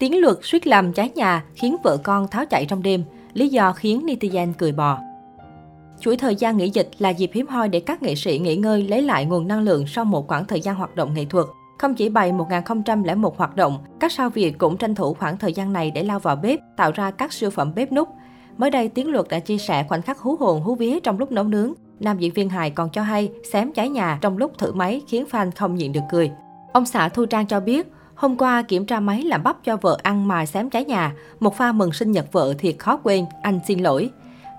Tiếng luật suýt làm cháy nhà khiến vợ con tháo chạy trong đêm, lý do khiến netizen cười bò. Chuỗi thời gian nghỉ dịch là dịp hiếm hoi để các nghệ sĩ nghỉ ngơi lấy lại nguồn năng lượng sau một khoảng thời gian hoạt động nghệ thuật. Không chỉ bày 1001 hoạt động, các sao Việt cũng tranh thủ khoảng thời gian này để lao vào bếp, tạo ra các siêu phẩm bếp nút. Mới đây, Tiến Luật đã chia sẻ khoảnh khắc hú hồn hú vía trong lúc nấu nướng. Nam diễn viên hài còn cho hay xém cháy nhà trong lúc thử máy khiến fan không nhịn được cười. Ông xã Thu Trang cho biết, Hôm qua kiểm tra máy làm bắp cho vợ ăn mà xém cháy nhà. Một pha mừng sinh nhật vợ thiệt khó quên, anh xin lỗi.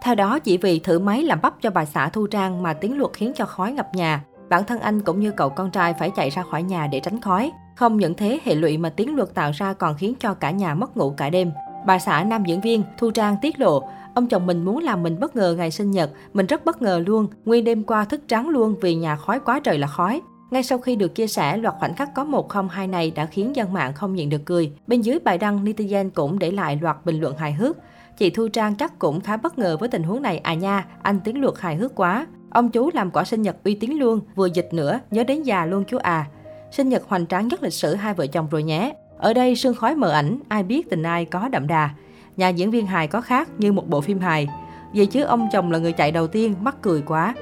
Theo đó, chỉ vì thử máy làm bắp cho bà xã Thu Trang mà tiếng luật khiến cho khói ngập nhà. Bản thân anh cũng như cậu con trai phải chạy ra khỏi nhà để tránh khói. Không những thế, hệ lụy mà tiếng luật tạo ra còn khiến cho cả nhà mất ngủ cả đêm. Bà xã nam diễn viên Thu Trang tiết lộ, ông chồng mình muốn làm mình bất ngờ ngày sinh nhật, mình rất bất ngờ luôn, nguyên đêm qua thức trắng luôn vì nhà khói quá trời là khói. Ngay sau khi được chia sẻ, loạt khoảnh khắc có 102 này đã khiến dân mạng không nhịn được cười. Bên dưới bài đăng, netizen cũng để lại loạt bình luận hài hước. Chị Thu Trang chắc cũng khá bất ngờ với tình huống này à nha, anh tiếng luật hài hước quá. Ông chú làm quả sinh nhật uy tín luôn, vừa dịch nữa, nhớ đến già luôn chú à. Sinh nhật hoành tráng nhất lịch sử hai vợ chồng rồi nhé. Ở đây sương khói mờ ảnh, ai biết tình ai có đậm đà. Nhà diễn viên hài có khác như một bộ phim hài. Vậy chứ ông chồng là người chạy đầu tiên, mắc cười quá.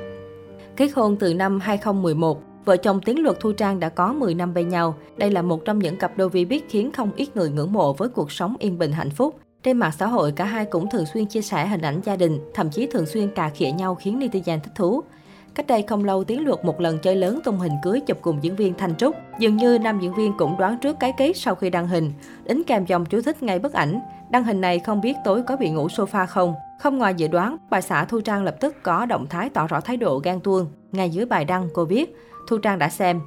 Kết hôn từ năm 2011, Vợ chồng Tiến Luật Thu Trang đã có 10 năm bên nhau. Đây là một trong những cặp đôi vi biết khiến không ít người ngưỡng mộ với cuộc sống yên bình hạnh phúc. Trên mạng xã hội, cả hai cũng thường xuyên chia sẻ hình ảnh gia đình, thậm chí thường xuyên cà khịa nhau khiến netizen thích thú. Cách đây không lâu, Tiến Luật một lần chơi lớn tung hình cưới chụp cùng diễn viên Thanh Trúc. Dường như nam diễn viên cũng đoán trước cái kết sau khi đăng hình. Đính kèm dòng chú thích ngay bức ảnh. Đăng hình này không biết tối có bị ngủ sofa không. Không ngoài dự đoán, bà xã Thu Trang lập tức có động thái tỏ rõ thái độ gan tuông. Ngay dưới bài đăng, cô viết, Thu Trang đã xem.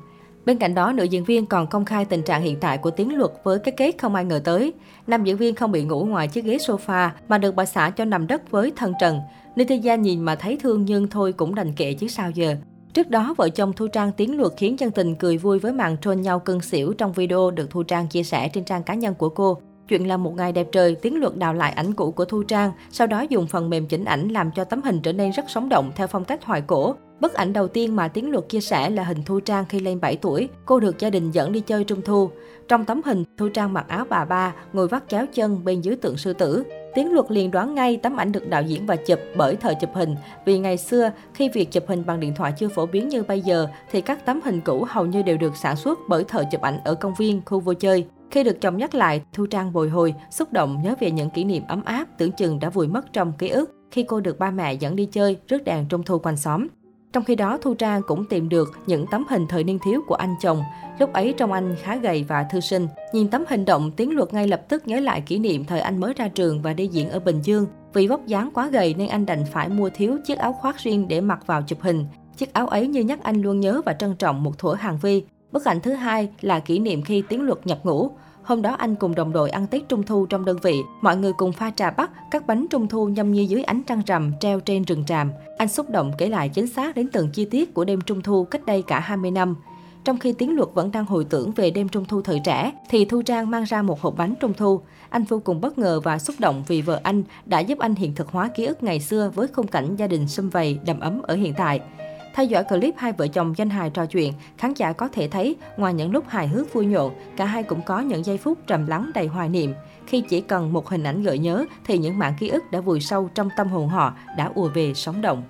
Bên cạnh đó, nữ diễn viên còn công khai tình trạng hiện tại của tiếng luật với cái kết không ai ngờ tới. Nam diễn viên không bị ngủ ngoài chiếc ghế sofa mà được bà xã cho nằm đất với thân trần. Netizen nhìn mà thấy thương nhưng thôi cũng đành kệ chứ sao giờ. Trước đó, vợ chồng Thu Trang tiến luật khiến chân tình cười vui với màn trôn nhau cưng xỉu trong video được Thu Trang chia sẻ trên trang cá nhân của cô. Chuyện là một ngày đẹp trời, tiến luật đào lại ảnh cũ của Thu Trang, sau đó dùng phần mềm chỉnh ảnh làm cho tấm hình trở nên rất sống động theo phong cách hoài cổ. Bức ảnh đầu tiên mà Tiến Luật chia sẻ là hình Thu Trang khi lên 7 tuổi. Cô được gia đình dẫn đi chơi trung thu. Trong tấm hình, Thu Trang mặc áo bà ba, ngồi vắt chéo chân bên dưới tượng sư tử. Tiến Luật liền đoán ngay tấm ảnh được đạo diễn và chụp bởi thời chụp hình. Vì ngày xưa, khi việc chụp hình bằng điện thoại chưa phổ biến như bây giờ, thì các tấm hình cũ hầu như đều được sản xuất bởi thời chụp ảnh ở công viên, khu vui chơi. Khi được chồng nhắc lại, Thu Trang bồi hồi, xúc động nhớ về những kỷ niệm ấm áp tưởng chừng đã vùi mất trong ký ức khi cô được ba mẹ dẫn đi chơi, rước đèn trung thu quanh xóm. Trong khi đó, Thu Trang cũng tìm được những tấm hình thời niên thiếu của anh chồng. Lúc ấy trông anh khá gầy và thư sinh. Nhìn tấm hình động, Tiến Luật ngay lập tức nhớ lại kỷ niệm thời anh mới ra trường và đi diễn ở Bình Dương. Vì vóc dáng quá gầy nên anh đành phải mua thiếu chiếc áo khoác riêng để mặc vào chụp hình. Chiếc áo ấy như nhắc anh luôn nhớ và trân trọng một thuở hàng vi. Bức ảnh thứ hai là kỷ niệm khi Tiến Luật nhập ngũ. Hôm đó anh cùng đồng đội ăn Tết Trung Thu trong đơn vị. Mọi người cùng pha trà bắc, các bánh Trung Thu nhâm nhi dưới ánh trăng rằm treo trên rừng tràm. Anh xúc động kể lại chính xác đến từng chi tiết của đêm Trung Thu cách đây cả 20 năm. Trong khi Tiến Luật vẫn đang hồi tưởng về đêm Trung Thu thời trẻ, thì Thu Trang mang ra một hộp bánh Trung Thu. Anh vô cùng bất ngờ và xúc động vì vợ anh đã giúp anh hiện thực hóa ký ức ngày xưa với khung cảnh gia đình sum vầy, đầm ấm ở hiện tại. Theo dõi clip hai vợ chồng danh hài trò chuyện, khán giả có thể thấy ngoài những lúc hài hước vui nhộn, cả hai cũng có những giây phút trầm lắng đầy hoài niệm. Khi chỉ cần một hình ảnh gợi nhớ thì những mảng ký ức đã vùi sâu trong tâm hồn họ đã ùa về sống động.